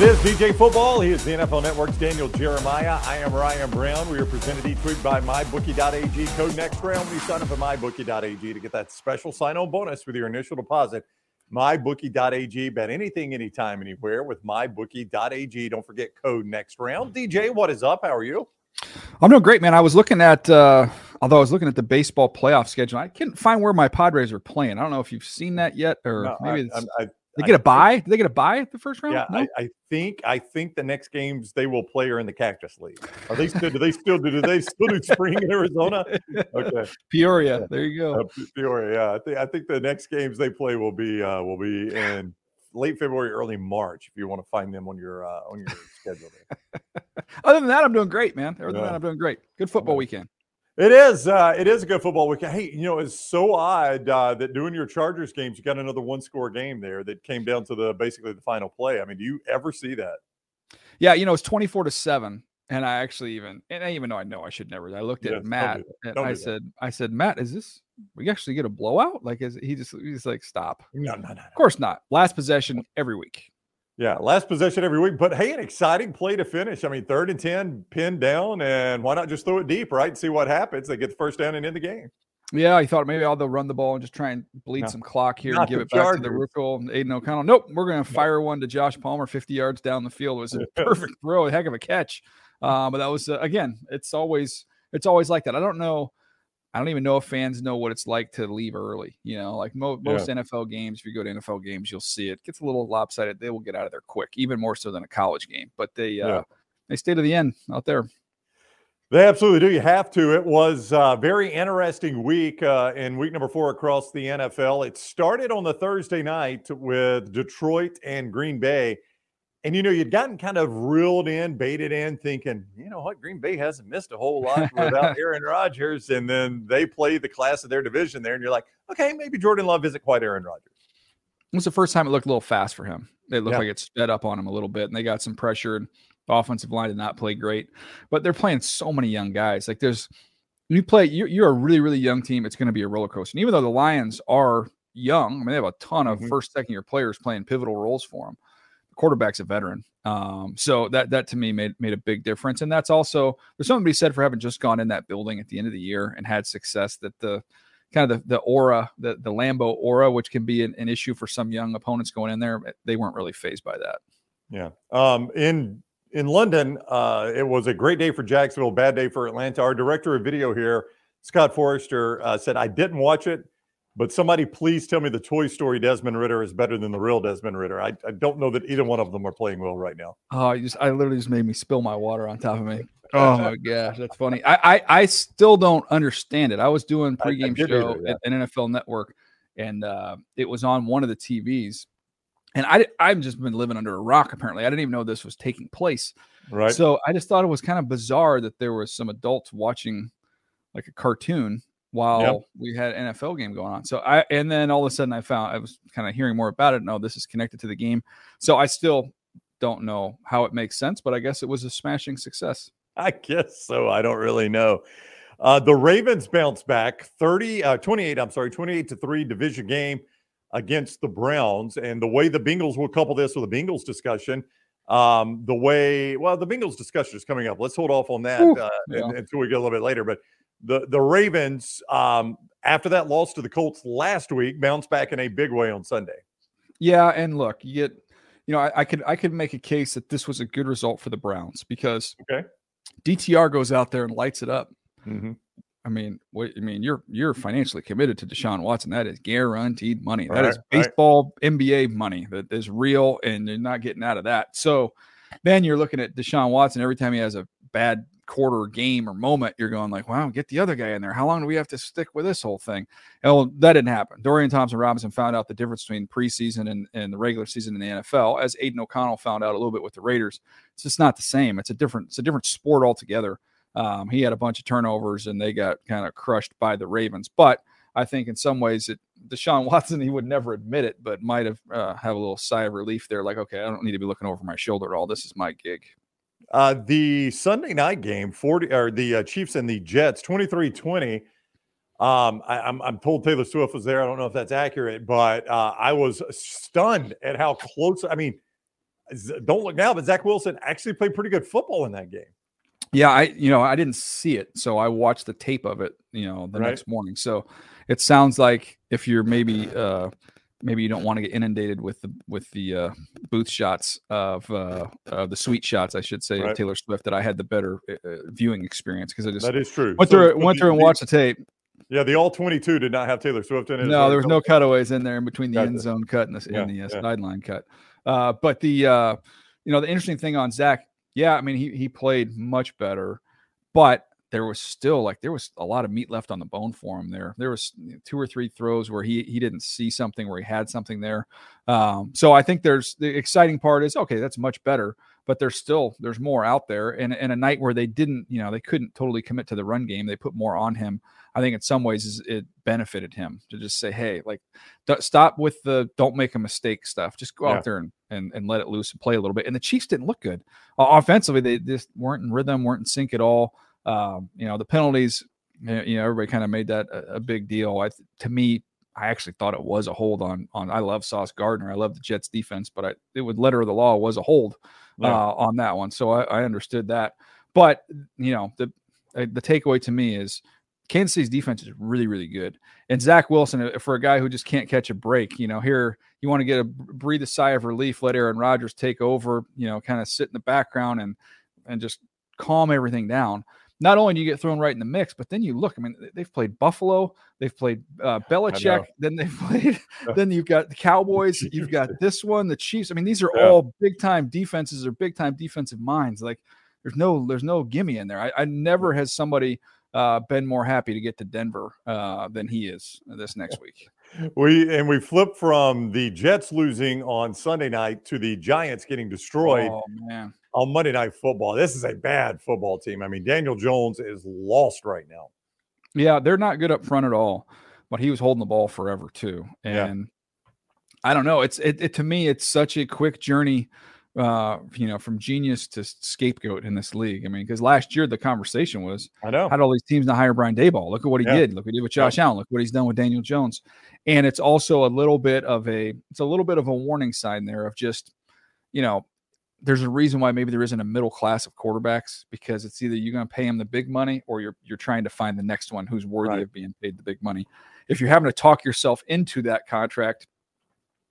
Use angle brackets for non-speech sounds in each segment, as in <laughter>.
It is DJ Football. He is the NFL Network's Daniel Jeremiah. I am Ryan Brown. We are presented each week by MyBookie.ag. Code next round when you sign up at MyBookie.ag to get that special sign-on bonus with your initial deposit. MyBookie.ag. Bet anything, anytime, anywhere with MyBookie.ag. Don't forget code next round. DJ, what is up? How are you? I'm doing great, man. I was looking at, uh, although I was looking at the baseball playoff schedule, I couldn't find where my Padres are playing. I don't know if you've seen that yet, or no, maybe I, I, they get a buy. Did they get a buy the first round? Yeah, no? I, I, think I think the next games they will play are in the Cactus League. Are they still? do they still do? Do they still do spring in Arizona? Okay, <laughs> Peoria. There you go. Uh, Peoria. Yeah, I think I think the next games they play will be uh, will be in late February, early March. If you want to find them on your uh, on your schedule. <laughs> Other than that, I'm doing great, man. Other than yeah. that, I'm doing great. Good football weekend. It is. Uh, it is a good football weekend. Hey, you know, it's so odd uh, that doing your Chargers games, you got another one score game there that came down to the basically the final play. I mean, do you ever see that? Yeah, you know, it's twenty four to seven, and I actually even and I even though I know I should never. I looked at yes, Matt and I said, I said, Matt, is this we actually get a blowout? Like, is he just he's like, stop? No, no, no, no. Of course not. Last possession every week. Yeah, last possession every week. But hey, an exciting play to finish. I mean, third and 10, pinned down, and why not just throw it deep, right? And see what happens. They get the first down and end the game. Yeah, I thought maybe I'll run the ball and just try and bleed no, some clock here and give it back to the Ruckel and Aidan O'Connell. Nope, we're going to fire one to Josh Palmer 50 yards down the field. It was a <laughs> perfect throw, a heck of a catch. Uh, but that was, uh, again, it's always it's always like that. I don't know I don't even know if fans know what it's like to leave early. You know, like mo- most yeah. NFL games, if you go to NFL games, you'll see it gets a little lopsided. They will get out of there quick, even more so than a college game. But they uh, yeah. they stay to the end out there. They absolutely do. You have to. It was a very interesting week uh, in week number four across the NFL. It started on the Thursday night with Detroit and Green Bay. And you know, you'd gotten kind of reeled in, baited in, thinking, you know what, Green Bay hasn't missed a whole lot <laughs> without Aaron Rodgers. And then they play the class of their division there, and you're like, okay, maybe Jordan Love isn't quite Aaron Rodgers. It was the first time it looked a little fast for him. It looked yeah. like it sped up on him a little bit, and they got some pressure. And the offensive line did not play great, but they're playing so many young guys. Like there's, you play, you're, you're a really, really young team. It's going to be a roller coaster. And even though the Lions are young, I mean, they have a ton of mm-hmm. first, second year players playing pivotal roles for them quarterback's a veteran. Um, so that that to me made made a big difference. And that's also there's something to be said for having just gone in that building at the end of the year and had success. That the kind of the, the aura, the the Lambeau aura, which can be an, an issue for some young opponents going in there, they weren't really phased by that. Yeah. Um, in in London, uh, it was a great day for Jacksonville, bad day for Atlanta. Our director of video here, Scott Forrester, uh, said I didn't watch it but somebody please tell me the Toy Story Desmond Ridder is better than the real Desmond Ridder. I, I don't know that either one of them are playing well right now. Oh, you just I literally just made me spill my water on top of me. <laughs> Oh my gosh, that's funny. I, I, I still don't understand it. I was doing pregame I, I show either, yeah. at an NFL Network, and uh, it was on one of the TVs, and I I've just been living under a rock. Apparently, I didn't even know this was taking place. Right. So I just thought it was kind of bizarre that there was some adults watching like a cartoon while yep. we had NFL game going on. So I and then all of a sudden I found I was kind of hearing more about it. No, this is connected to the game. So I still don't know how it makes sense, but I guess it was a smashing success. I guess so. I don't really know. Uh, the Ravens bounce back 30 uh, 28, I'm sorry, 28 to 3 division game against the Browns and the way the Bengals will couple this with the Bengals discussion um, the way well the Bengals discussion is coming up. Let's hold off on that uh, yeah. until we get a little bit later. But the the Ravens um, after that loss to the Colts last week bounced back in a big way on Sunday. Yeah, and look, you get you know I, I could I could make a case that this was a good result for the Browns because okay, DTR goes out there and lights it up. Mm-hmm. I mean, what I mean, you're you're financially committed to Deshaun Watson. That is guaranteed money. That right, is baseball right. NBA money that is real, and you're not getting out of that. So then you're looking at Deshaun Watson every time he has a bad quarter game or moment, you're going like, wow, get the other guy in there. How long do we have to stick with this whole thing? Well, that didn't happen. Dorian Thompson Robinson found out the difference between preseason and, and the regular season in the NFL, as Aidan O'Connell found out a little bit with the Raiders. It's just not the same. It's a different, it's a different sport altogether. Um, he had a bunch of turnovers and they got kind of crushed by the Ravens. But I think in some ways it Deshaun <laughs> Watson, he would never admit it, but might have uh, have a little sigh of relief there, like, okay, I don't need to be looking over my shoulder at all. This is my gig. Uh, the Sunday night game, 40 or the uh, Chiefs and the Jets, 23 20. Um, I, am I'm, I'm told Taylor Swift was there. I don't know if that's accurate, but uh, I was stunned at how close. I mean, don't look now, but Zach Wilson actually played pretty good football in that game. Yeah, I you know I didn't see it, so I watched the tape of it. You know, the right. next morning. So it sounds like if you're maybe uh, maybe you don't want to get inundated with the with the uh, booth shots of uh, uh, the sweet shots, I should say, right. of Taylor Swift. That I had the better uh, uh, viewing experience because I just that is true. Went through went through and watched the tape. Yeah, the all 22 did not have Taylor Swift in it. No, there was no cutaways in there in between the gotcha. end zone cut and the, yeah, and the yeah. sideline cut. Uh, but the uh, you know the interesting thing on Zach, yeah, I mean he he played much better, but there was still like there was a lot of meat left on the bone for him there. There was two or three throws where he he didn't see something where he had something there. Um, so I think there's the exciting part is okay, that's much better, but there's still there's more out there. And in a night where they didn't, you know, they couldn't totally commit to the run game, they put more on him. I think in some ways it benefited him to just say, hey, like stop with the don't make a mistake stuff. Just go yeah. out there and, and, and let it loose and play a little bit. And the Chiefs didn't look good uh, offensively. They just weren't in rhythm, weren't in sync at all. Um, you know, the penalties, you know, everybody kind of made that a, a big deal. I, to me, I actually thought it was a hold on on. I love Sauce Gardner. I love the Jets defense, but I, it would letter of the law was a hold yeah. uh, on that one. So I, I understood that. But you know, the the takeaway to me is Kansas City's defense is really, really good. And Zach Wilson, uh, for a guy who just can't catch a break, you know, here you want to get a breathe a sigh of relief, let Aaron Rodgers take over, you know, kind of sit in the background and and just calm everything down. Not only do you get thrown right in the mix, but then you look. I mean, they've played Buffalo, they've played uh, <laughs> Belichick, then they've played. <laughs> then you've got the Cowboys, <laughs> you've got this one, the Chiefs. I mean, these are yeah. all big time defenses or big time defensive minds. Like, there's no there's no gimme in there. I, I never has somebody uh, been more happy to get to Denver uh, than he is this next week. We and we flip from the Jets losing on Sunday night to the Giants getting destroyed oh, man. On Monday Night Football. This is a bad football team. I mean, Daniel Jones is lost right now. Yeah, they're not good up front at all. But he was holding the ball forever too, and yeah. I don't know. It's it, it to me. It's such a quick journey uh, you know, from genius to scapegoat in this league. I mean, because last year the conversation was, I know, had all these teams to hire Brian Daboll. Look at what he yeah. did. Look what he did with Josh yeah. Allen. Look what he's done with Daniel Jones. And it's also a little bit of a, it's a little bit of a warning sign there of just, you know, there's a reason why maybe there isn't a middle class of quarterbacks because it's either you're going to pay him the big money or you're you're trying to find the next one who's worthy right. of being paid the big money. If you're having to talk yourself into that contract,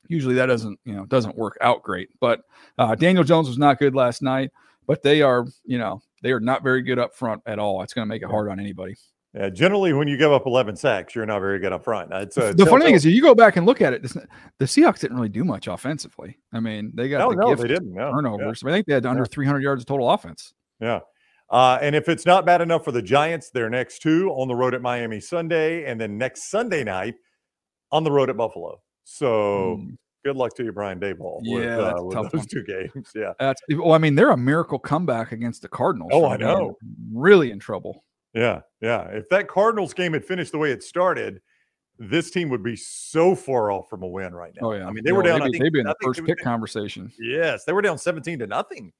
usually that doesn't you know doesn't work out great. But uh, Daniel Jones was not good last night, but they are you know they are not very good up front at all. It's going to make it hard on anybody. Yeah, generally when you give up 11 sacks, you're not very good up front. It's a, the funny thing is, if you go back and look at it. The Seahawks didn't really do much offensively. I mean, they got no, the no, gift they didn't. No, turnovers. Yeah. I think they had under yeah. 300 yards of total offense. Yeah. Uh, and if it's not bad enough for the Giants, their next two on the road at Miami Sunday, and then next Sunday night on the road at Buffalo. So mm good luck to you, Brian Daboll. Yeah, with, uh, with those one. two games. Yeah, that's well. I mean, they're a miracle comeback against the Cardinals. Oh, I know. Really in trouble. Yeah, yeah. If that Cardinals game had finished the way it started, this team would be so far off from a win right now. Oh yeah. I mean, they were down. They'd, think, they'd be in the first pick conversation. Yes, they were down seventeen to nothing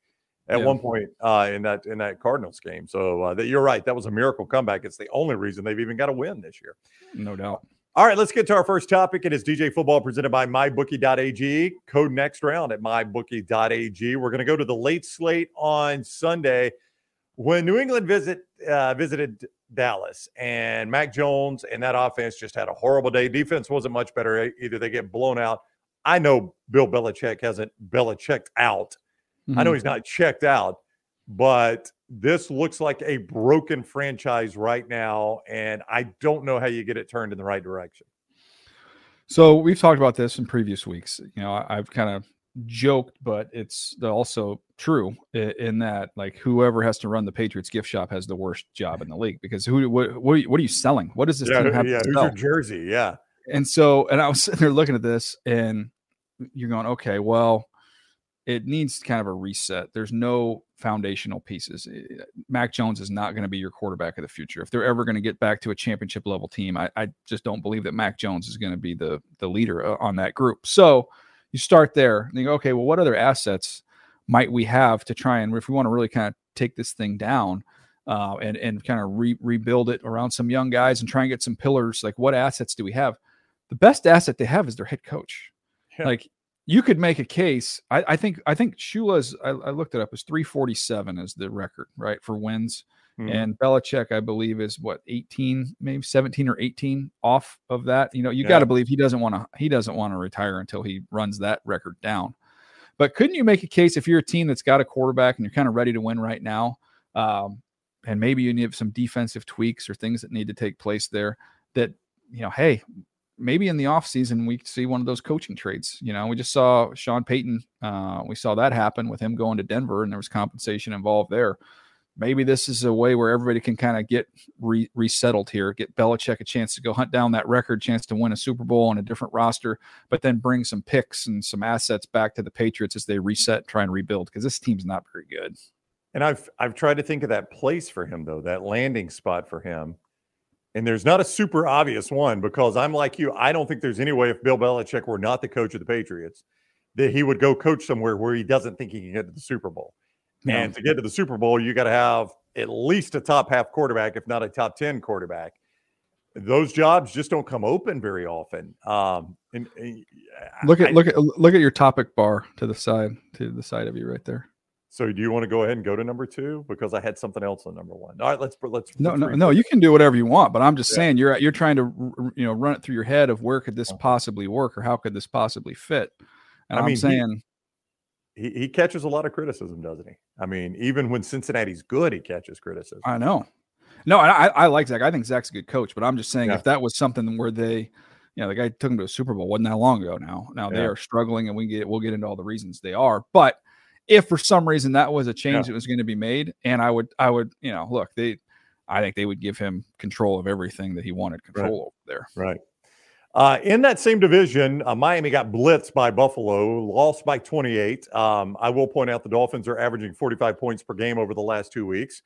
at yeah. one point uh, in that in that Cardinals game. So uh, that you're right. That was a miracle comeback. It's the only reason they've even got a win this year. No doubt. All right, let's get to our first topic. It is DJ football presented by MyBookie.ag. Code next round at MyBookie.ag. We're going to go to the late slate on Sunday when New England visit uh, visited Dallas and Mac Jones and that offense just had a horrible day. Defense wasn't much better. Either they get blown out. I know Bill Belichick hasn't Belichicked out. Mm-hmm. I know mm-hmm. he's not checked out, but this looks like a broken franchise right now, and I don't know how you get it turned in the right direction. So we've talked about this in previous weeks. You know, I've kind of joked, but it's also true in that like whoever has to run the Patriots gift shop has the worst job in the league because who what what are you, what are you selling? What does this yeah, team have yeah, to sell? your jersey? Yeah. And so, and I was <laughs> sitting there looking at this, and you're going, okay, well, it needs kind of a reset. There's no foundational pieces. Mac Jones is not going to be your quarterback of the future. If they're ever going to get back to a championship level team, I, I just don't believe that Mac Jones is going to be the the leader uh, on that group. So you start there and you go, okay, well, what other assets might we have to try and if we want to really kind of take this thing down uh, and and kind of re- rebuild it around some young guys and try and get some pillars? Like, what assets do we have? The best asset they have is their head coach. Yeah. Like you could make a case. I, I think I think Shula's I, I, looked it up is 347 is the record, right, for wins. Mm-hmm. And Belichick, I believe, is what 18, maybe 17 or 18 off of that. You know, you yeah. got to believe he doesn't want to he doesn't want to retire until he runs that record down. But couldn't you make a case if you're a team that's got a quarterback and you're kind of ready to win right now, um, and maybe you need some defensive tweaks or things that need to take place there that you know, hey, maybe in the offseason we see one of those coaching trades. You know, we just saw Sean Payton, uh, we saw that happen with him going to Denver and there was compensation involved there. Maybe this is a way where everybody can kind of get re- resettled here, get Belichick a chance to go hunt down that record, chance to win a Super Bowl on a different roster, but then bring some picks and some assets back to the Patriots as they reset, try and rebuild because this team's not very good. And I've I've tried to think of that place for him though, that landing spot for him and there's not a super obvious one because I'm like you. I don't think there's any way if Bill Belichick were not the coach of the Patriots that he would go coach somewhere where he doesn't think he can get to the Super Bowl. No. And to get to the Super Bowl, you got to have at least a top half quarterback, if not a top 10 quarterback. Those jobs just don't come open very often. Um, and, and look at I, look at look at your topic bar to the side to the side of you right there. So do you want to go ahead and go to number two because I had something else on number one? All right, let's let's. No, no, no. You can do whatever you want, but I'm just yeah. saying you're you're trying to you know run it through your head of where could this possibly work or how could this possibly fit. And I am saying he, he, he catches a lot of criticism, doesn't he? I mean, even when Cincinnati's good, he catches criticism. I know. No, I I like Zach. I think Zach's a good coach, but I'm just saying yeah. if that was something where they you know, the guy took him to a Super Bowl wasn't that long ago now. Now yeah. they are struggling and we get we'll get into all the reasons they are. But if for some reason that was a change yeah. that was going to be made, and I would, I would, you know, look, they, I think they would give him control of everything that he wanted control right. over there. Right. Uh, in that same division, uh, Miami got blitzed by Buffalo, lost by 28. Um, I will point out the Dolphins are averaging 45 points per game over the last two weeks.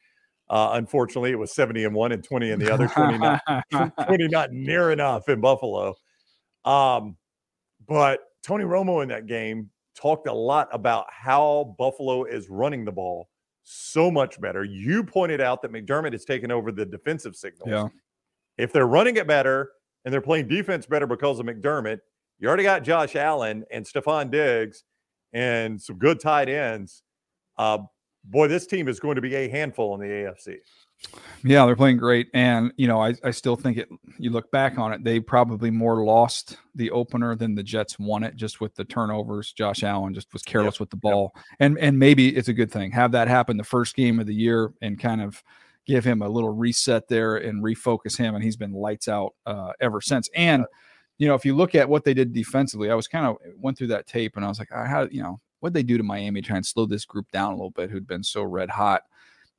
Uh, unfortunately, it was 70 and one and 20 in the other, 20 not, <laughs> 20 not near enough in Buffalo. Um, but Tony Romo in that game talked a lot about how Buffalo is running the ball so much better. You pointed out that McDermott has taken over the defensive signals. Yeah. If they're running it better and they're playing defense better because of McDermott, you already got Josh Allen and Stefon Diggs and some good tight ends. Uh, boy, this team is going to be a handful in the AFC. Yeah, they're playing great. And, you know, I, I still think it, you look back on it, they probably more lost the opener than the Jets won it just with the turnovers. Josh Allen just was careless yep. with the ball. Yep. And, and maybe it's a good thing. Have that happen the first game of the year and kind of give him a little reset there and refocus him. And he's been lights out uh, ever since. And, you know, if you look at what they did defensively, I was kind of went through that tape and I was like, I how, you know, what they do to Miami try and slow this group down a little bit who'd been so red hot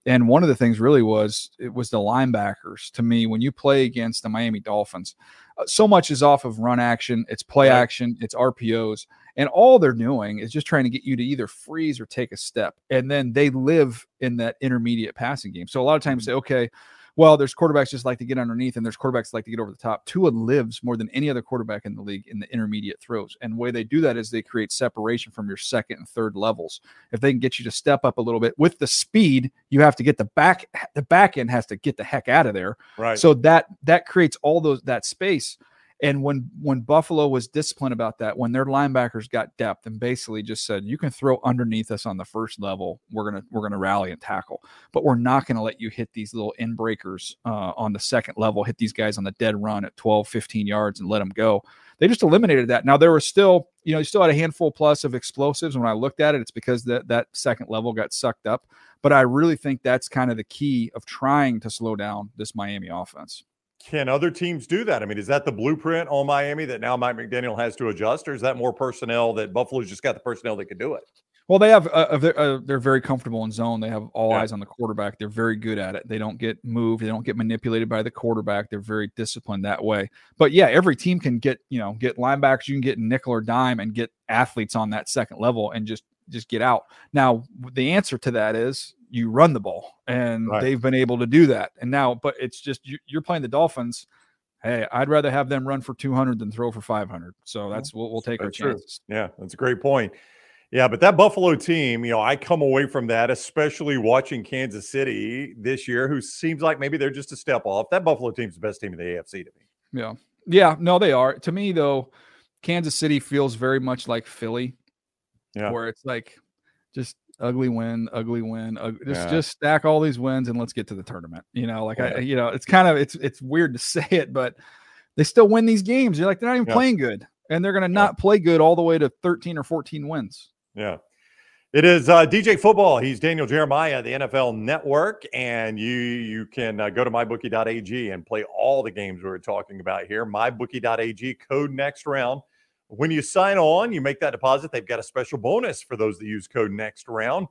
and one of the things really was it was the linebackers to me when you play against the Miami Dolphins. Uh, so much is off of run action, it's play right. action, it's RPOs, and all they're doing is just trying to get you to either freeze or take a step. And then they live in that intermediate passing game. So a lot of times mm-hmm. say, okay, well, there's quarterbacks just like to get underneath, and there's quarterbacks like to get over the top. Tua lives more than any other quarterback in the league in the intermediate throws. And the way they do that is they create separation from your second and third levels. If they can get you to step up a little bit with the speed, you have to get the back the back end has to get the heck out of there. Right. So that that creates all those that space. And when when Buffalo was disciplined about that, when their linebackers got depth and basically just said, "You can throw underneath us on the first level. We're gonna we're gonna rally and tackle, but we're not gonna let you hit these little in breakers uh, on the second level. Hit these guys on the dead run at 12, 15 yards and let them go." They just eliminated that. Now there were still, you know, you still had a handful plus of explosives. When I looked at it, it's because that that second level got sucked up. But I really think that's kind of the key of trying to slow down this Miami offense. Can other teams do that? I mean, is that the blueprint on Miami that now Mike McDaniel has to adjust, or is that more personnel that Buffalo's just got the personnel that could do it? Well, they have uh, they're, uh, they're very comfortable in zone. They have all yeah. eyes on the quarterback. They're very good at it. They don't get moved. They don't get manipulated by the quarterback. They're very disciplined that way. But yeah, every team can get you know get linebackers. You can get nickel or dime and get athletes on that second level and just just get out. Now the answer to that is you run the ball, and right. they've been able to do that. And now, but it's just you're playing the Dolphins. Hey, I'd rather have them run for 200 than throw for 500. So that's we'll, we'll take that's our chances. Yeah, that's a great point. Yeah, but that Buffalo team, you know, I come away from that, especially watching Kansas City this year, who seems like maybe they're just a step off. That Buffalo team's the best team in the AFC to me. Yeah. Yeah. No, they are. To me, though, Kansas City feels very much like Philly, Yeah. where it's like just ugly win, ugly win, ug- just Yeah. just stack all these wins and let's get to the tournament. You know, like Yeah. I, you know, it's kind of it's it's weird to <laughs> say it, but they still win these games. You're like they're not even Yeah. playing good, and they're going to not play good all the way to 13 or 14 wins. Yeah. It is uh, DJ Football. He's Daniel Jeremiah, the NFL Network, and you you can uh, go to mybookie.ag and play all the games we're talking about here. Mybookie.ag code next round. When you sign on, you make that deposit. They've got a special bonus for those that use code next round.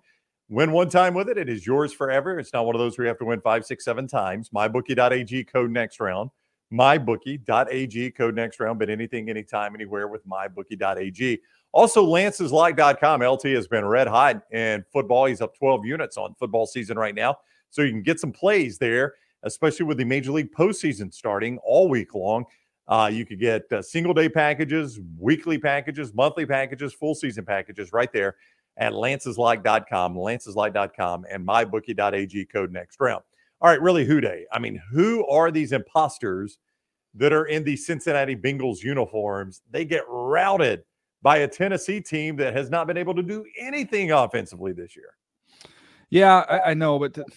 Win one time with it, it is yours forever. It's not one of those where you have to win five, six, seven times. Mybookie.ag code next round. Mybookie.ag code next round. But anything, anytime, anywhere with mybookie.ag. Also, lanceslive.com. LT has been red hot in football. He's up 12 units on football season right now. So you can get some plays there, especially with the Major League postseason starting all week long. Uh, you could get uh, single day packages, weekly packages, monthly packages, full season packages right there at lanceslive.com, lanceslive.com, and mybookie.ag code next round. All right, really, Who Dey? I mean, who are these imposters that are in the Cincinnati Bengals uniforms? They get routed by a Tennessee team that has not been able to do anything offensively this year. Yeah, I, I know, but th-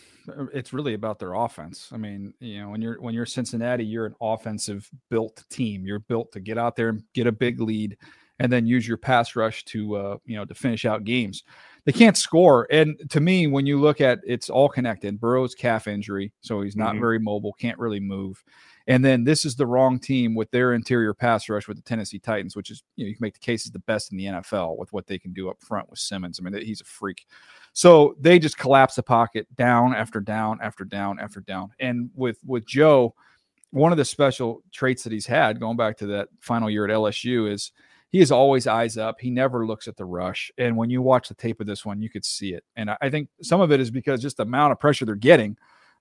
it's really about their offense. I mean, you know, when you're when you're Cincinnati, you're an offensive built team. You're built to get out there and get a big lead, and then use your pass rush to uh, you know to finish out games. They can't score, and to me, when you look at it's all connected. Burrow's calf injury, so he's not Mhm. very mobile, can't really move. And then this is the wrong team with their interior pass rush with the Tennessee Titans, which is you know you can make the case is the best in the NFL with what they can do up front with Simmons. I mean, he's a freak. So they just collapse the pocket down after down after down after down. And with with Joe, one of the special traits that he's had going back to that final year at LSU is he is always eyes up. He never looks at the rush. And when you watch the tape of this one, you could see it. And I- I think some of it is because just the amount of pressure they're getting,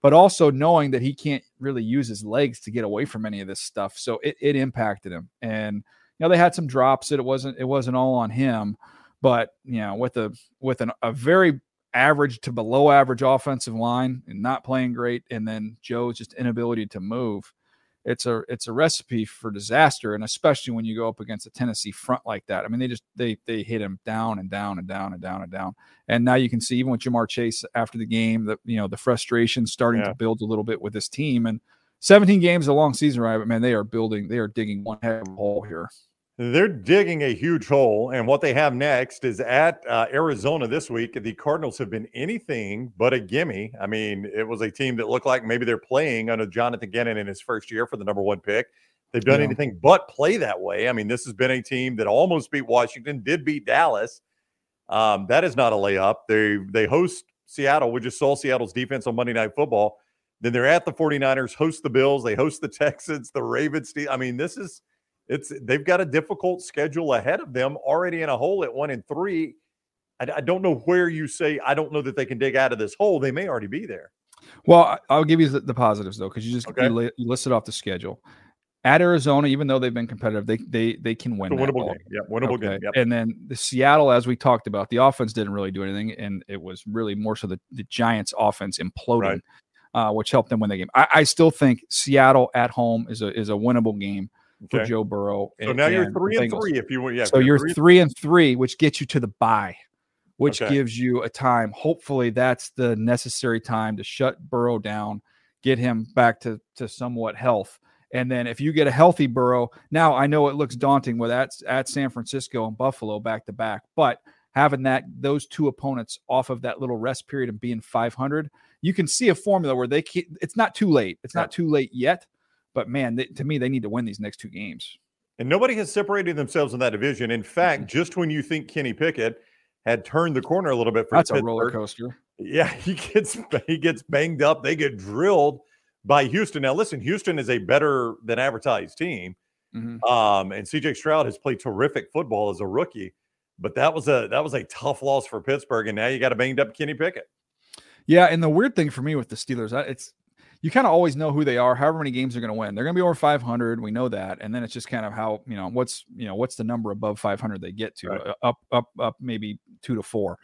but also knowing that he can't really use his legs to get away from any of this stuff. So it, it impacted him. And you know, they had some drops that it wasn't it wasn't all on him. But you know, with a with an, a very average to below average offensive line and not playing great, and then Joe's just inability to move, it's a it's a recipe for disaster. And especially when you go up against a Tennessee front like that. I mean, they just they they hit him down and down and down and down and down. And now you can see even with Ja'Marr Chase after the game, that you know the frustration starting Yeah. to build a little bit with this team. And 17 games a long season, right? But man, they are building, they are digging one heck of a hole here. They're digging a huge hole, and what they have next is at uh, Arizona this week. The Cardinals have been anything but a gimme. I mean, it was a team that looked like maybe they're playing under Jonathan Gannon in his first year for the number one pick. They've done Yeah. anything but play that way. I mean, this has been a team that almost beat Washington, did beat Dallas. Um, that is not a layup. They they host Seattle. We just saw Seattle's defense on Monday Night Football. Then they're at the 49ers, host the Bills, they host the <laughs> Texans, the Ravens. I mean, this is it's they've got a difficult schedule ahead of them already in a hole at one and three. I, I don't know where you say I don't know that they can dig out of this hole. They may already be there. Well, I'll give you the, the positives though, because you just Okay. you, you listed off the schedule. At Arizona, even though they've been competitive, they they they can win. It's a that winnable game. Yeah, winnable game. Yep. And then the Seattle, as we talked about, the offense didn't really do anything, and it was really more so the, the Giants' offense imploding, uh, which helped them win the game. I, I still think Seattle at home is a is a winnable game for Okay. Joe Burrow. So and- now you're three and three if you win. Yeah. so you're three- and three, which gets you to the bye, which Okay. gives you a time. Hopefully, that's the necessary time to shut Burrow down, get him back to to somewhat health. And then if you get a healthy Burrow, now I know it looks daunting with at, at San Francisco and Buffalo back to back, but having that those two opponents off of that little rest period and being 500, you can see a formula where they can, it's not too late. It's Yeah. not too late yet, but man, they, to me, they need to win these next two games. And nobody has separated themselves in that division. In fact, Mm-hmm. just when you think Kenny Pickett had turned the corner a little bit for That's a roller coaster. Yeah, <laughs> he gets he gets banged up. They get drilled by Houston. Now, listen, Houston is a better than advertised team. Mhm. Um, and CJ Stroud has played terrific football as a rookie, but that was a that was a tough loss for Pittsburgh. And now you got a banged up Kenny Pickett. Yeah, and the weird thing for me with the Steelers, it's you kind of always know who they are. However many games they're going to win, they're going to be over 500. We know that, and then it's just kind of how you know what's you know what's the number above 500 they get to Right. uh, up up up maybe two to four.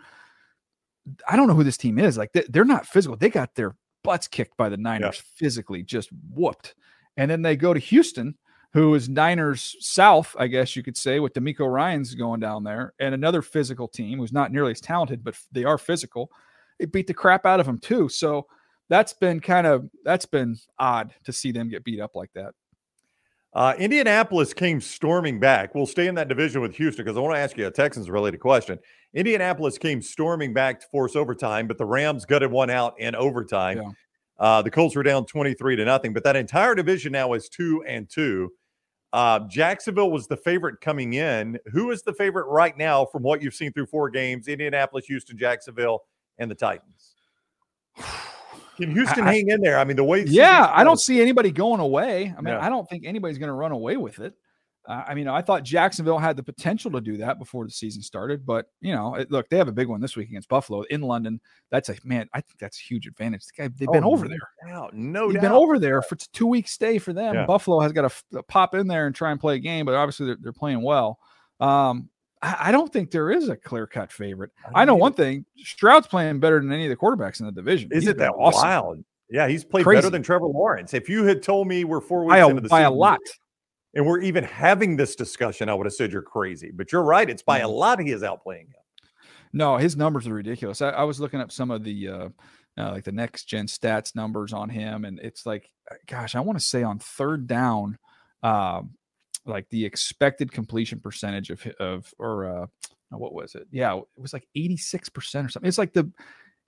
I don't know who this team is. Like they, they're not physical. They got their butts kicked by the Niners physically, just whooped, and then they go to Houston. who is Niners South, I guess you could say, with DeMeco Ryans going down there, and another physical team who's not nearly as talented, but they are physical. It beat the crap out of them too. So that's been kind of that's been odd to see them get beat up like that. Uh, Indianapolis came storming back. We'll stay in that division with Houston because I want to ask you a Texans related question. Indianapolis came storming back to force overtime, but the Rams gutted one out in overtime. Yeah. Uh, the Colts were down 23 to nothing, but that entire division now is two and two. Uh, Jacksonville was the favorite coming in. Who is the favorite right now from what you've seen through four games? Indianapolis, Houston, Jacksonville, and the Titans. <sighs> <sighs> <sighs> Can Houston I, hang in there? I mean, the way. Yeah, I don't see anybody going away. I mean, I don't think anybody's going to run away with it. Uh, I mean, I thought Jacksonville had the potential to do that before the season started, but you know, it, look, they have a big one this week against Buffalo in London. That's a man. I think that's a huge advantage. They've oh, been over there. Doubt, no, they've doubt. been over there for two weeks stay for them. Yeah. Buffalo has got to pop in there and try and play a game, but obviously they're, they're playing well. Um, I, don't think there is a clear cut favorite. I, I know one thing: Stroud's playing better than any of the quarterbacks in the division. Is it that awesome. wild? Yeah, he's played Crazy. better than Trevor Lawrence. If you had told me we're four weeks into the season by season, a lot, and we're even having this discussion, I would have said you're crazy. But you're right; it's by a mm-hmm. lot he is outplaying him. No, his numbers are ridiculous. I, I was looking up some of the uh, uh, like the next gen stats numbers on him, and it's like, uh, gosh, I want to say on third down, uh, like the expected completion percentage of of or uh, what was it? Yeah, it was like eighty six percent or something. It's like the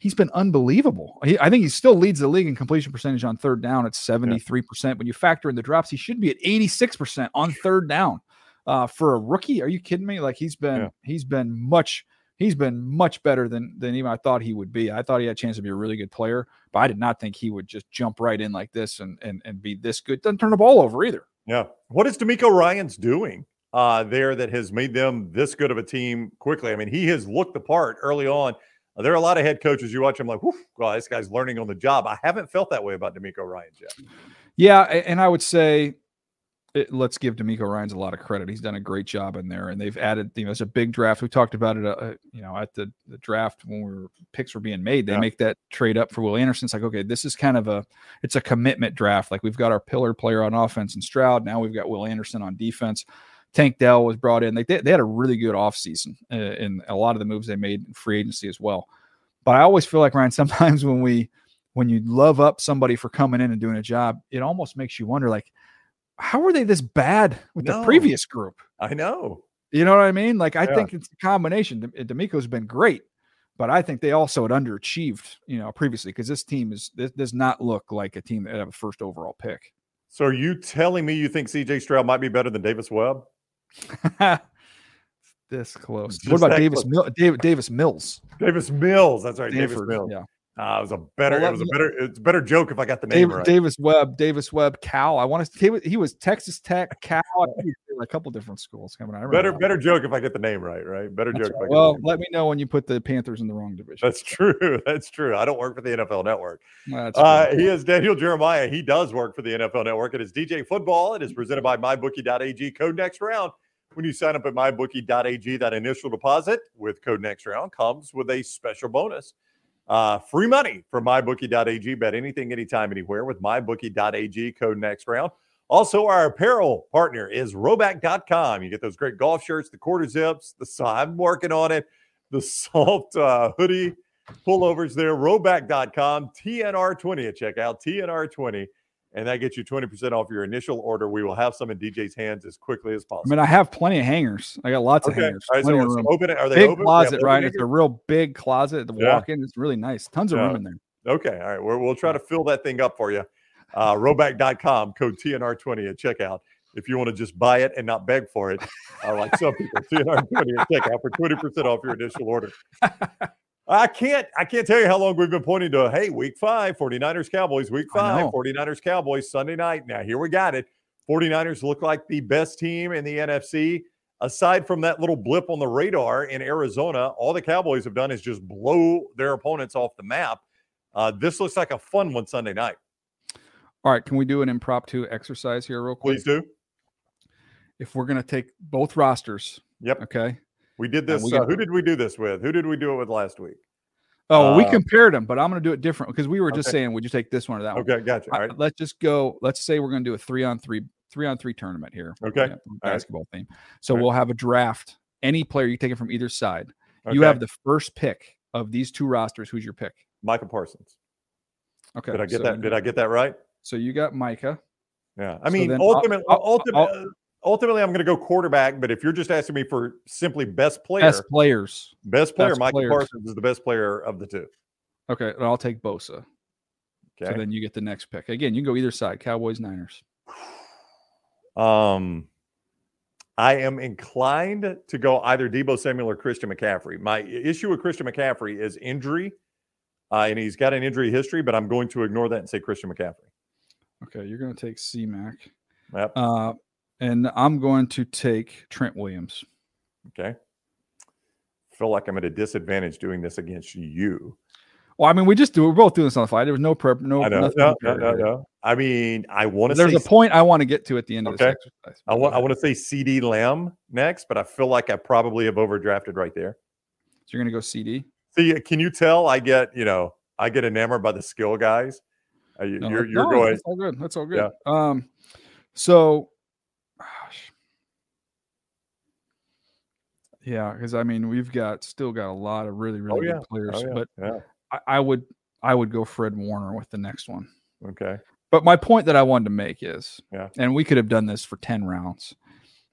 he's been unbelievable. He, I think he still leads the league in completion percentage on third down at 73%. Yeah. When you factor in the drops, he should be at 86% on third down. Uh, for a rookie, are you kidding me? Like he's been yeah. he's been much he's been much better than than even I thought he would be. I thought he had a chance to be a really good player, but I did not think he would just jump right in like this and and and be this good. Doesn't turn the ball over either. Yeah. What is DeMeco Ryans doing uh, there that has made them this good of a team quickly? I mean, he has looked the part early on. There are a lot of head coaches you watch I'm like, well, this guy's learning on the job. I haven't felt that way about DeMeco Ryan yet. Yeah, and I would say it, let's give DeMeco Ryans a lot of credit. He's done a great job in there, and they've added. You know, it's a big draft. We talked about it. Uh, uh, you know, at the, the draft when we were picks were being made, they yeah. make that trade up for Will Anderson. It's like, okay, this is kind of a it's a commitment draft. Like we've got our pillar player on offense and Stroud. Now we've got Will Anderson on defense. Tank Dell was brought in. Like they, they had a really good offseason uh, in a lot of the moves they made in free agency as well. But I always feel like Ryan, <laughs> sometimes when we when you love up somebody for coming in and doing a job, it almost makes you wonder like, how were they this bad with no, the previous group? I know. You know what I mean? Like I yeah. think it's a combination. DeMeco's eh, been great, but I think they also had underachieved, you know, previously because this team is this does not look like a team that have a first overall pick. So are you telling me you think CJ Stroud might be better than Davis Webb? <laughs> this close. Just what about Davis David Davis Mills? Davis Mills. That's right. Davis Mills. Yeah. Uh, it was a better. Well, it was a better. It's a better joke if I got the name Davis, right. Davis Webb. Davis Webb. Cal. I want to. He was Texas Tech. Cal. a couple different schools coming out. Better. Better joke if I get the name right. Right. Better That's joke. Right. well, let me know when you put the Panthers in the wrong division. That's <laughs> true. That's true. I don't work for the NFL Network. Uh, he is Daniel Jeremiah. He does work for the NFL Network. It is DJ Football. It is presented by MyBookie.ag. Code next round when you sign up at mybookie.ag, that initial deposit with code next round comes with a special bonus. Uh, free money from mybookie.ag. Bet anything, anytime, anywhere with mybookie.ag, code next round. Also, our apparel partner is Rhoback.com. You get those great golf shirts, the quarter zips, the I'm working on it, the salt uh, hoodie pullovers there. Rhoback.com, TNR20 at checkout, TNR20 and that gets you 20% off your initial order. We will have some in DJ's hands as quickly as possible. I mean, I have plenty of hangers. I got lots okay. of hangers. All right, so room. open it. Are they big open? closet, right? Hangers? It's a real big closet. The walk in, it's really nice. Tons of yeah. room in there. Okay. All right. we will try to fill that thing up for you. Uh, Rhoback.com, code TNR20 at checkout. If you want to just buy it and not beg for it, uh, like some people, <laughs> TNR20 at checkout for 20% off your initial order. <laughs> I can't I can't tell you how long we've been pointing to hey week 5 49ers Cowboys week 5 49ers Cowboys Sunday night. Now here we got it. 49ers look like the best team in the NFC. Aside from that little blip on the radar in Arizona, all the Cowboys have done is just blow their opponents off the map. Uh, this looks like a fun one Sunday night. All right, can we do an impromptu exercise here real quick? Please do. If we're going to take both rosters. Yep. Okay. We did this. We uh, who did we do this with? Who did we do it with last week? Oh, uh, we compared them, but I'm going to do it different because we were just okay. saying, would you take this one or that one? Okay, gotcha. All right. let's just go. Let's say we're going to do a three on three three on three tournament here. Okay. Basketball right. theme. So right. we'll have a draft. Any player you take it from either side. Okay. You have the first pick of these two rosters. Who's your pick? Micah Parsons. Okay. Did I get so that? Did I get that right? So you got Micah. Yeah. I mean, so ultimately, I'll, ultimately, ultimately, I'm going to go quarterback. But if you're just asking me for simply best player, best players, best player, best Micah players. Parsons is the best player of the two. Okay, and I'll take Bosa. Okay. So then you get the next pick. Again, you can go either side, Cowboys, Niners. <sighs> Um, I am inclined to go either Deebo Samuel or Christian McCaffrey. My issue with Christian McCaffrey is injury, uh, and he's got an injury history, but I'm going to ignore that and say Christian McCaffrey. Okay, you're going to take C Mac. Yep. Uh, and I'm going to take Trent Williams. Okay. Feel like I'm at a disadvantage doing this against you. Well, I mean, we just do. We're both doing this on the fly. There was no prep. No, I know. No, no, no, no, I mean, I want to. There's a point I want to get to at the end of this exercise. I want. I want to say CeeDee Lamb next, but I feel like I probably have overdrafted right there. So you're going to go CeeDee. See, can you tell? I get you know, I get enamored by the skill guys. Uh, you're you're going. That's all good. That's all good. Um, so, Yeah, because I mean, we've got still got a lot of really, really oh, yeah. good players, oh, yeah. but yeah. I, I would I would go Fred Warner with the next one. Okay. But my point that I wanted to make is, yeah, and we could have done this for 10 rounds,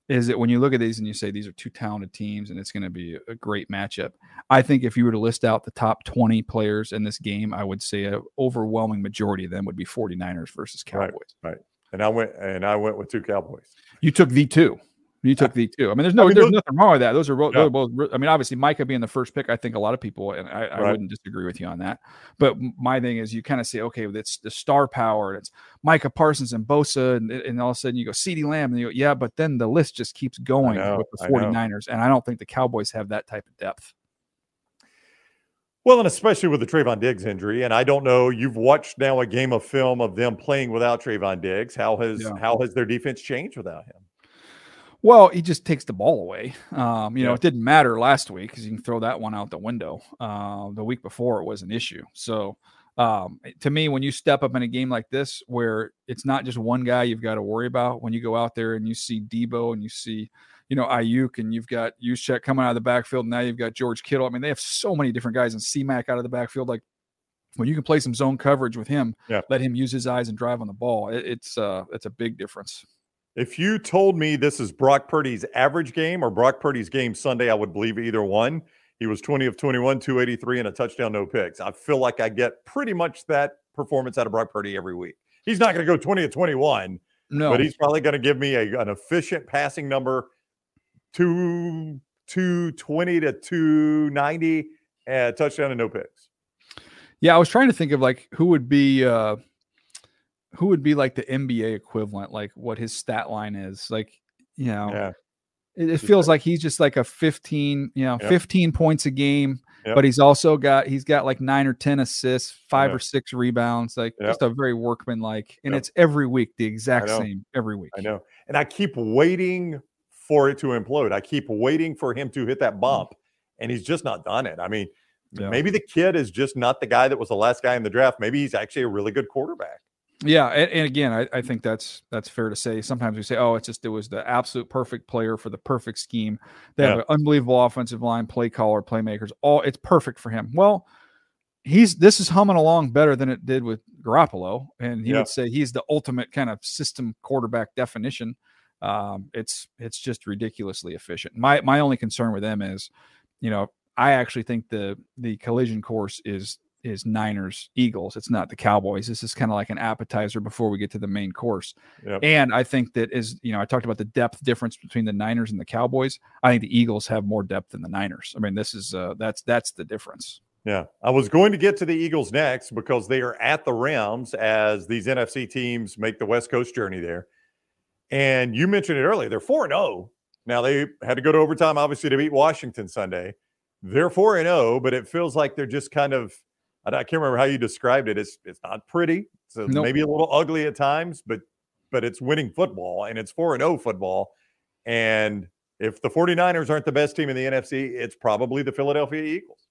is that when you look at these and you say these are two talented teams and it's going to be a great matchup, I think if you were to list out the top 20 players in this game, I would say an overwhelming majority of them would be 49ers versus Cowboys. Right. right. And I went and I went with two Cowboys. You took the two. You took the two. I mean, there's no, I mean, there's those, nothing wrong with that. Those are, both, yeah. both. I mean, obviously, Micah being the first pick, I think a lot of people, and I, I right. wouldn't disagree with you on that. But my thing is, you kind of say, okay, it's the star power. and It's Micah Parsons and Bosa, and, and all of a sudden you go CeeDee Lamb, and you go, yeah, but then the list just keeps going know, with the 49ers, and I don't think the Cowboys have that type of depth. Well, and especially with the Trevon Diggs injury, and I don't know. You've watched now a game of film of them playing without Trevon Diggs. How has yeah. how has their defense changed without him? Well, he just takes the ball away. Um, you yeah. know, it didn't matter last week because you can throw that one out the window. Uh, the week before, it was an issue. So, um, to me, when you step up in a game like this, where it's not just one guy you've got to worry about, when you go out there and you see Deebo and you see, you know, Aiyuk and you've got Juszczyk coming out of the backfield, and now you've got George Kittle. I mean, they have so many different guys and C-Mac out of the backfield. Like when you can play some zone coverage with him, yeah. let him use his eyes and drive on the ball. It, it's uh, it's a big difference. If you told me this is Brock Purdy's average game or Brock Purdy's game Sunday, I would believe either one. He was 20 of 21, 283, and a touchdown, no picks. I feel like I get pretty much that performance out of Brock Purdy every week. He's not going to go 20 of 21, no. but he's probably going to give me a, an efficient passing number, two, 220 to 290, and touchdown and no picks. Yeah, I was trying to think of like who would be uh who would be like the NBA equivalent, like what his stat line is. Like, you know, yeah. it, it feels like he's just like a 15, you know, yep. 15 points a game, yep. but he's also got, he's got like nine or 10 assists, five or six rebounds, like yep. just a very workman like, and it's every week the exact same every week. I know. And I keep waiting for it to implode. I keep waiting for him to hit that mm. bump, and he's just not done it. I mean, maybe the kid is just not the guy that was the last guy in the draft. Maybe he's actually a really good quarterback. Yeah, and, and again, I, I, think that's that's fair to say. Sometimes we say, "Oh, it's just it was the absolute perfect player for the perfect scheme." They yeah. have an unbelievable offensive line, play caller, playmakers. All it's perfect for him. Well, he's this is humming along better than it did with Garoppolo, and he yeah. would say he's the ultimate kind of system quarterback definition. Um, it's it's just ridiculously efficient. My my only concern with them is, you know, I actually think the the collision course is is Niners Eagles. It's not the Cowboys. This is kind of like an appetizer before we get to the main course. Yep. And I think that is, you know, I talked about the depth difference between the Niners and the Cowboys. I think the Eagles have more depth than the Niners. I mean, this is uh that's that's the difference. Yeah. I was going to get to the Eagles next because they are at the Rams as these NFC teams make the West Coast journey there. And you mentioned it earlier. They're 4 0. Now they had to go to overtime obviously to beat Washington Sunday. They're 4 0, but it feels like they're just kind of I, I can't remember how you described it. It's it's not pretty. So nope. maybe a little ugly at times, but but it's winning football and it's 4 and 0 football. And if the 49ers aren't the best team in the NFC, it's probably the Philadelphia Eagles.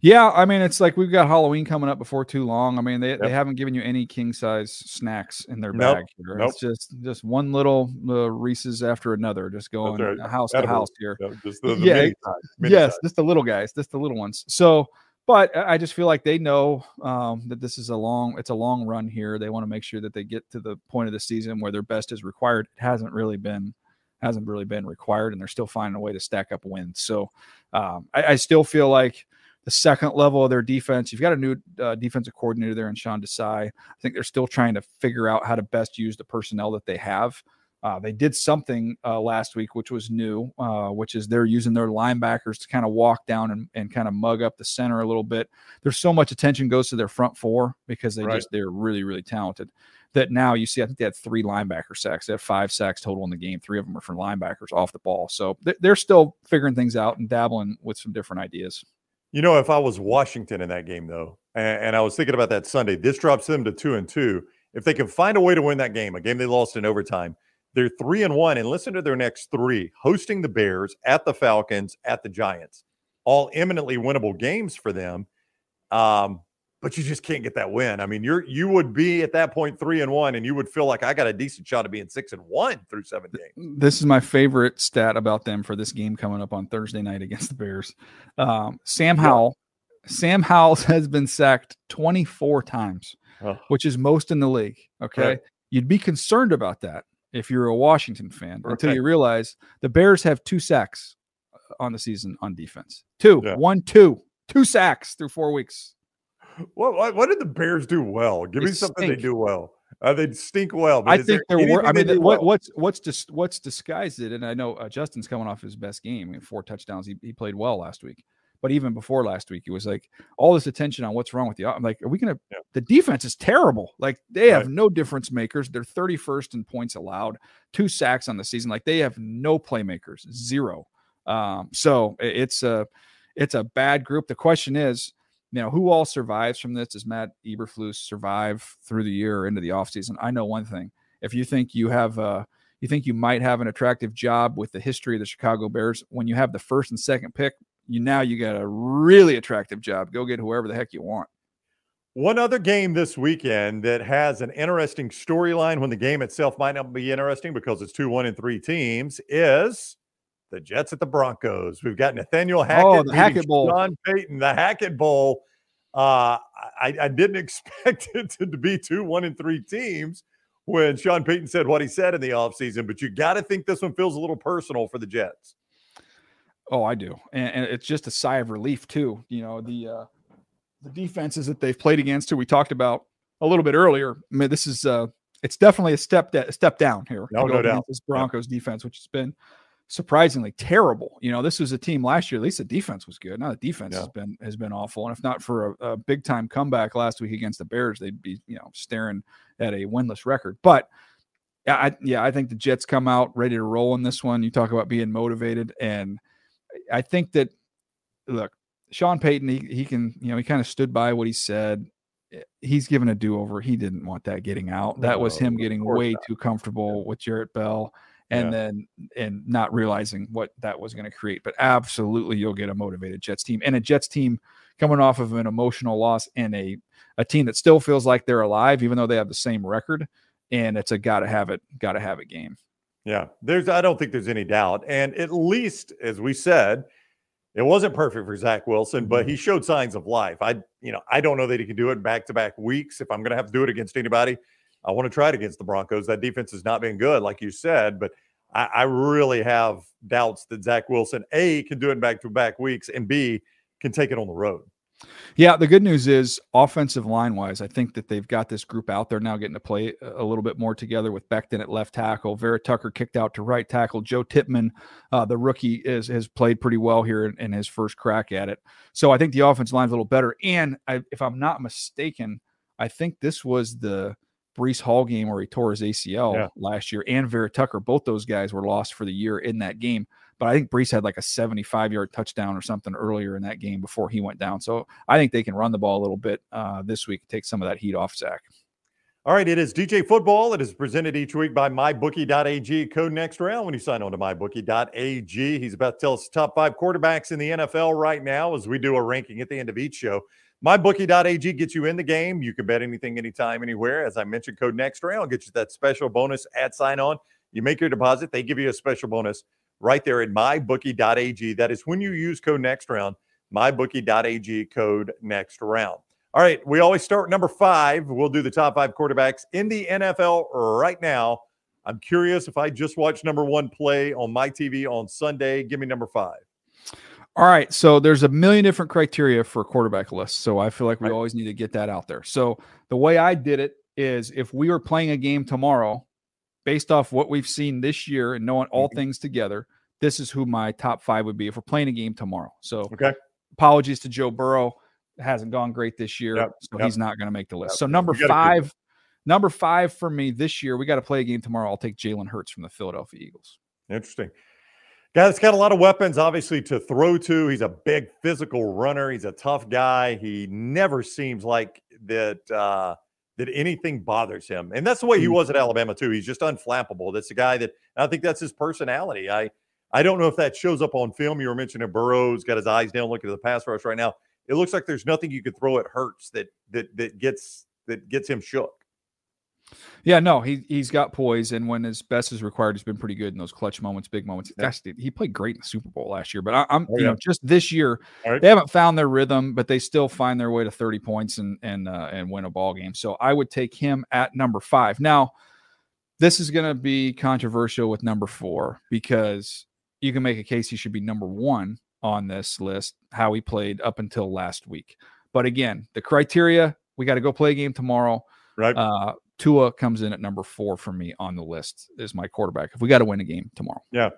Yeah, I mean, it's like we've got Halloween coming up before too long. I mean, they, Yep. they haven't given you any king size snacks in their Nope. bag here. Nope. It's just just one little uh, Reese's after another, just going right. house to house here. No, just the, the Yeah, mini size, mini yes, size. just the little guys, just the little ones. So, but I just feel like they know um, that this is a long, it's a long run here. They want to make sure that they get to the point of the season where their best is required. It hasn't really been, hasn't really been required, and they're still finding a way to stack up wins. So, um, I, I still feel like the second level of their defense. You've got a new uh, defensive coordinator there in Sean Desai. I think they're still trying to figure out how to best use the personnel that they have. Uh, they did something uh, last week, which was new, uh, which is they're using their linebackers to kind of walk down and, and kind of mug up the center a little bit. There's so much attention goes to their front four because they Right. just they're really really talented. That now you see, I think they had three linebacker sacks. They had five sacks total in the game. Three of them are from linebackers off the ball. So they- they're still figuring things out and dabbling with some different ideas. You know, if I was Washington in that game, though, and, and I was thinking about that Sunday, this drops them to two and two. If they can find a way to win that game, a game they lost in overtime, they're three and one. And listen to their next three hosting the Bears, at the Falcons, at the Giants. All eminently winnable games for them. Um, but you just can't get that win. I mean, you're you would be at that point three and one, and you would feel like I got a decent shot of being six and one through seven games. This is my favorite stat about them for this game coming up on Thursday night against the Bears. Um, Sam. Howell, Sam Howell <laughs> has been sacked 24 times, Oh. which is most in the league. Okay, Right. you'd be concerned about that if you're a Washington fan until you realize the Bears have two sacks uh, on the season on defense. Two, Yeah. one, two, two sacks through four weeks. What, what what did the Bears do well? Give They me something stink. they do well. Uh, they stink well. I think they're. Wor- I mean, do what, well? what's what's dis- what's disguised it? And I know uh, Justin's coming off his best game. I mean, four touchdowns. He, he played well last week. But even before last week, it was like all this attention on what's wrong with the. I'm like, are we gonna? Yeah. The defense is terrible. Like they have Right. no difference makers. They're 31st in points allowed. Two sacks on the season. Like they have no playmakers. Zero. Um, so it's a it's a bad group. The question is, you know, who all survives from this? Does Matt Eberflus survive through the year or into the offseason? I know one thing. If you think you have uh you think you might have an attractive job with the history of the Chicago Bears, when you have the first and second pick, you now you got a really attractive job. Go get whoever the heck you want. One other game this weekend that has an interesting storyline when the game itself might not be interesting because it's two, one, and three teams is the Jets at the Broncos. We've got Nathaniel Hackett. Oh, the Hackett Bowl. Sean Payton, the Hackett Bowl. Uh, I, I didn't <laughs> expect it to be two, one, and three teams when Sean Payton said what he said in the offseason, but you got to think this one feels a little personal for the Jets. Oh, I do, and, and it's just a sigh of relief too. You know the uh, the defenses that they've played against, who we talked about a little bit earlier. I mean, this is uh, it's definitely a step da- step down here. No, no doubt. This Broncos defense, which has been surprisingly terrible. You know, this was a team last year. At least the defense was good. Now the defense Yeah. has been has been awful, and if not for a, a big time comeback last week against the Bears, they'd be you know staring at a winless record. But yeah, I, yeah, I think the Jets come out ready to roll in this one. You talk about being motivated, and I think that look, Sean Payton, he, he can, you know, he kind of stood by what he said. He's given a do over. He didn't want that getting out. That was him getting way not. too comfortable with Jarrett Bell and Yeah. then and not realizing what that was going to create. But absolutely, you'll get a motivated Jets team and a Jets team coming off of an emotional loss and a a team that still feels like they're alive, even though they have the same record. And it's a gotta have it, gotta have it game. Yeah, there's I don't think there's any doubt. And at least as we said, it wasn't perfect for Zach Wilson, but he mm-hmm. showed signs of life. I, you know, I don't know that he can do it back to back weeks. If I'm gonna have to do it against anybody, I want to try it against the Broncos. That defense has not been good, like you said, but I, I really have doubts that Zach Wilson A can do it back to back weeks and B can take it on the road. Yeah, the good news is offensive line wise, I think that they've got this group out there now getting to play a little bit more together with Becton at left tackle. Vera Tucker kicked out to right tackle. Joe Tippmann, uh, the rookie, is has played pretty well here in, in his first crack at it. So I think the offensive line's a little better. And I, if I'm not mistaken, I think this was the Breece Hall game where he tore his ACL Yeah. last year, and Vera Tucker. Both those guys were lost for the year in that game. But I think Breece had like a 75 yard touchdown or something earlier in that game before he went down. So I think they can run the ball a little bit uh, this week, take some of that heat off Zach. All right, it is DJ Football. It is presented each week by MyBookie.ag. Code next round when you sign on to MyBookie.ag. He's about to tell us top five quarterbacks in the NFL right now as we do a ranking at the end of each show. MyBookie.ag gets you in the game. You can bet anything, anytime, anywhere. As I mentioned, code next round gets you that special bonus at sign on. You make your deposit, they give you a special bonus right there at MyBookie.ag. That is when you use code next round, MyBookie.ag code next round. All right, we always start number five. We'll do the top five quarterbacks in the NFL right now. I'm curious if I just watched number one play on my TV on Sunday. Give me number five. All right. So there's a million different criteria for a quarterback list. So I feel like we Right. always need to get that out there. So the way I did it is if we were playing a game tomorrow, based off what we've seen this year and knowing all Mhm. things together, this is who my top five would be if we're playing a game tomorrow. So Okay. apologies to Joe Burrow. It hasn't gone great this year. Yep, So yep. he's not going to make the list. Yep. So number We gotta keep five, number five for me this year, we got to play a game tomorrow. I'll take Jalen Hurts from the Philadelphia Eagles. Interesting. Guy that's got a lot of weapons, obviously, to throw to. He's a big physical runner. He's a tough guy. He never seems like that uh, that anything bothers him. And that's the way he was at mm-hmm. Alabama, too. He's just unflappable. That's a guy that I think that's his personality. I I don't know if that shows up on film. You were mentioning Burrow's got his eyes down looking at the pass rush right now. It looks like there's nothing you could throw at Hurts that that that gets that gets him shook. Yeah, no, he he's got poise, and when his best is required, he's been pretty good in those clutch moments, big moments. Yeah. He played great in the Super Bowl last year, but I, I'm Oh, you yeah. know just this year right. they haven't found their rhythm, but they still find their way to 30 points and and uh, and win a ball game. So I would take him at number five. Now, this is going to be controversial with number four because you can make a case he should be number one on this list. How he played up until last week, but again, the criteria we got to go play a game tomorrow. Right. Uh, Tua comes in at number four for me on the list is my quarterback. If we got to win a game tomorrow, Yeah.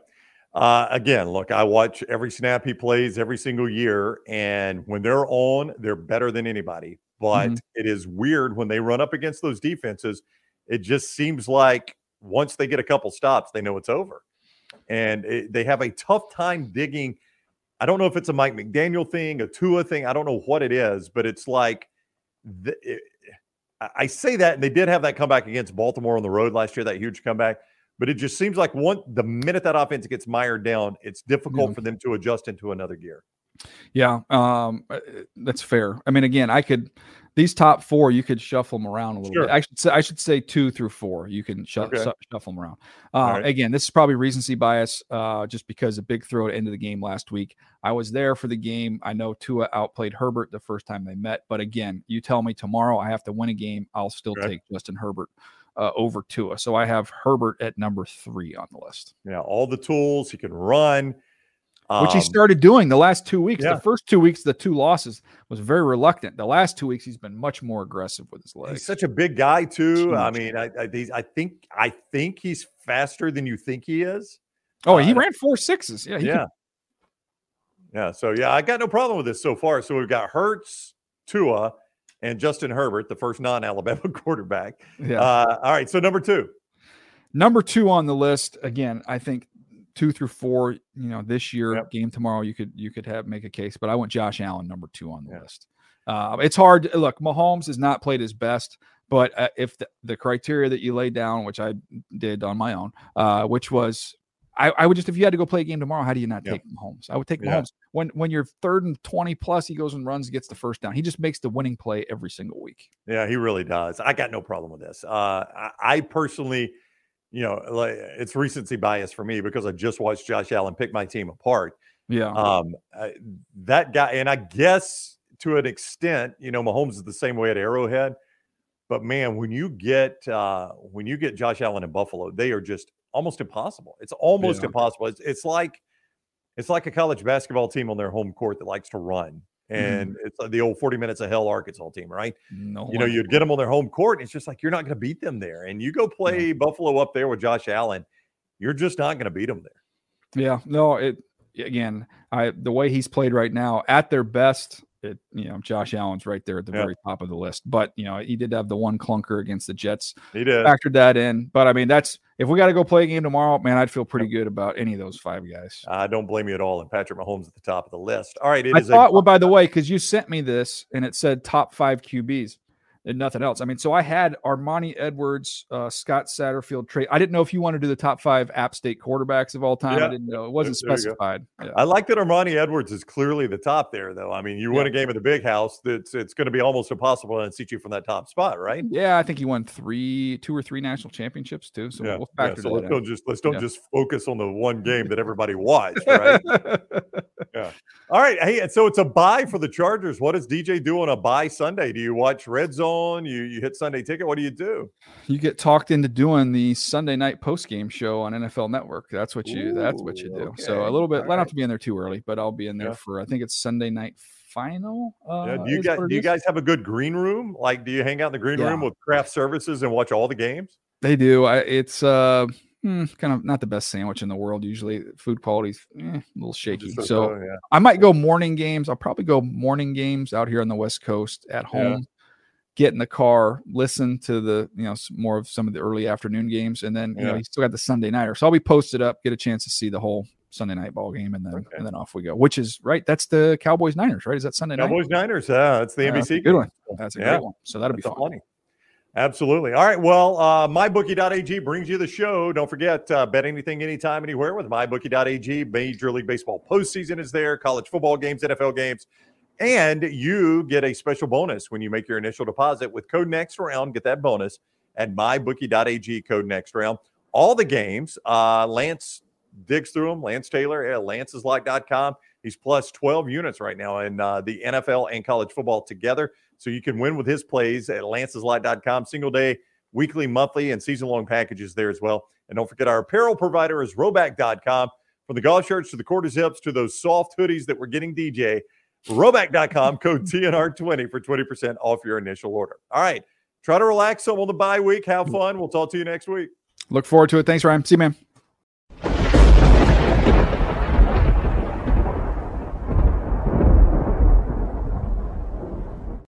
Uh, again, look, I watch every snap he plays every single year, and when they're on, they're better than anybody. But Mhm. it is weird when they run up against those defenses. It just seems like once they get a couple stops, they know it's over, and it, they have a tough time digging. I don't know if it's a Mike McDaniel thing, a Tua thing. I don't know what it is, but it's like the, it, I- say that, and they did have that comeback against Baltimore on the road last year, that huge comeback. But it just seems like one the minute that offense gets mired down, it's difficult Yeah. for them to adjust into another gear. Yeah, um, uh, that's fair. I mean, again, I could these top four you could shuffle them around a little Sure. bit. I should say I should say two through four. You can shu- Okay. su- shuffle them around. Uh, right. Again, this is probably recency bias, uh, just because a big throw at end of the game last week. I was there for the game. I know Tua outplayed Herbert the first time they met, but again, you tell me tomorrow I have to win a game, I'll still take Justin Herbert uh, over Tua. So I have Herbert at number three on the list. Yeah, all the tools he can run, which he Um, started doing the last two weeks. yeah. The first two weeks, the two losses was very reluctant. The last two weeks, he's been much more aggressive with his legs. He's such a big guy too. I mean, I, I, these- I think I think he's faster than you think he is. oh, he uh, ran four sixes. Yeah, he yeah, yeah. So yeah, I got no problem with this so far. So we've got Hurts, Tua, and Justin Herbert, the first non-Alabama <laughs> quarterback. yeah. Uh, all right, so number two. Number two on the list again. I think two through four. You know, this year Yep. game tomorrow, you could you could have make a case, but I want Josh Allen number two on the Yeah. list. Uh, it's hard. Look, Mahomes has not played his best, but uh, if the, the criteria that you laid down, which I did on my own, uh, which was I, I would just if you had to go play a game tomorrow, how do you not Yeah. take Mahomes? I would take Yeah. Mahomes when when you're third and twenty plus, he goes and runs, gets the first down. He just makes the winning play every single week. Yeah, he really does. I got no problem with this. Uh, I, I personally, you know, like it's recency bias for me because I just watched Josh Allen pick my team apart. Yeah, Um, uh, that guy, and I guess to an extent, you know, Mahomes is the same way at Arrowhead. But man, when you get uh, when you get Josh Allen in Buffalo, they are just almost impossible. It's almost Yeah. impossible. It's, it's like it's like a college basketball team on their home court that likes to run, Mm-hmm. and it's like the old forty minutes of hell Arkansas team, right? no, you know, you'd get them on their home court. And it's just like you're not going to beat them there. And you go play Buffalo up there with Josh Allen, you're just not going to beat them there. Yeah, no, it again, I the way he's played right now at their best, it you know, Josh Allen's right there at the Yeah. very top of the list. But you know, he did have the one clunker against the Jets, He did. factored that in. But I mean, that's if we got to go play a game tomorrow, man, I'd feel pretty good about any of those five guys. I don't blame you at all. And Patrick Mahomes at the top of the list. All right, it I is thought, a well, by the way, because you sent me this and it said top five QBs. And nothing else. I mean, so I had Armani Edwards, uh, Scott Satterfield trade. I didn't know if you wanted to do the top five App State quarterbacks of all time. Yeah. I didn't know it wasn't There go. specified. Yeah. I like that Armani Edwards is clearly the top there, though. I mean, you win a game at the big house, that's it's going to be almost impossible to unseat you from that top spot, right? Yeah, I think he won three, two or three national championships too. So yeah. we'll yeah. factor So that let's in. don't just let's don't Yeah. just focus on the one <laughs> game that everybody watched, right? <laughs> Yeah. All right. Hey, so it's a buy for the Chargers. What does DJ do on a buy Sunday? Do you watch Red Zone? You you hit Sunday ticket? What do you do? you get talked into doing the Sunday night post game show on NFL Network. That's what you. that's what you Ooh, do. So a little bit. All I don't have to be in there too early, but I'll be in there Yeah. for. I think it's Sunday night final. Uh, Yeah. Do you guys do you guys have a good green room? Like, do you hang out in the green Yeah. room with craft services and watch all the games? They do. I, it's uh hmm, kind of not the best sandwich in the world. Usually, food quality's eh, a little shaky. So uh, yeah. I might go morning games. I'll probably go morning games out here on the West Coast at home. Get in the car, listen to the you know more of some of the early afternoon games, and then you know you still got the Sunday nighter. So I'll be posted up, get a chance to see the whole Sunday night ball game, and then Okay. and then off we go. Which is right. That's the Cowboys Niners, right? Is that Sunday night? Cowboys Niners. Yeah, that's the NBC good one. That's a Yeah. great one. So that'll be That's fun. funny. Absolutely. All right. Well, uh, mybookie.ag brings you the show. Don't forget, uh, bet anything, anytime, anywhere with mybookie.ag. Major League Baseball postseason is there, college football games, NFL games, and you get a special bonus when you make your initial deposit with code next round. Get that bonus at mybookie.ag, code next round. All the games, uh, Lance digs through them. Lance Taylor at lanceslive.com. He's plus 12 units right now in uh, the NFL and college football together. So you can win with his plays at lanceslive.com. Single day, weekly, monthly, and season long packages there as well. And don't forget our apparel provider is rhoback.com. From the golf shirts to the quarter zips to those soft hoodies that we're getting DJ, rhoback.com, code TNR20 for 20% off your initial order. All right. Try to relax some on the bye week. Have mm. fun. We'll talk to you next week. Look forward to it. Thanks, Ryan. See you, man.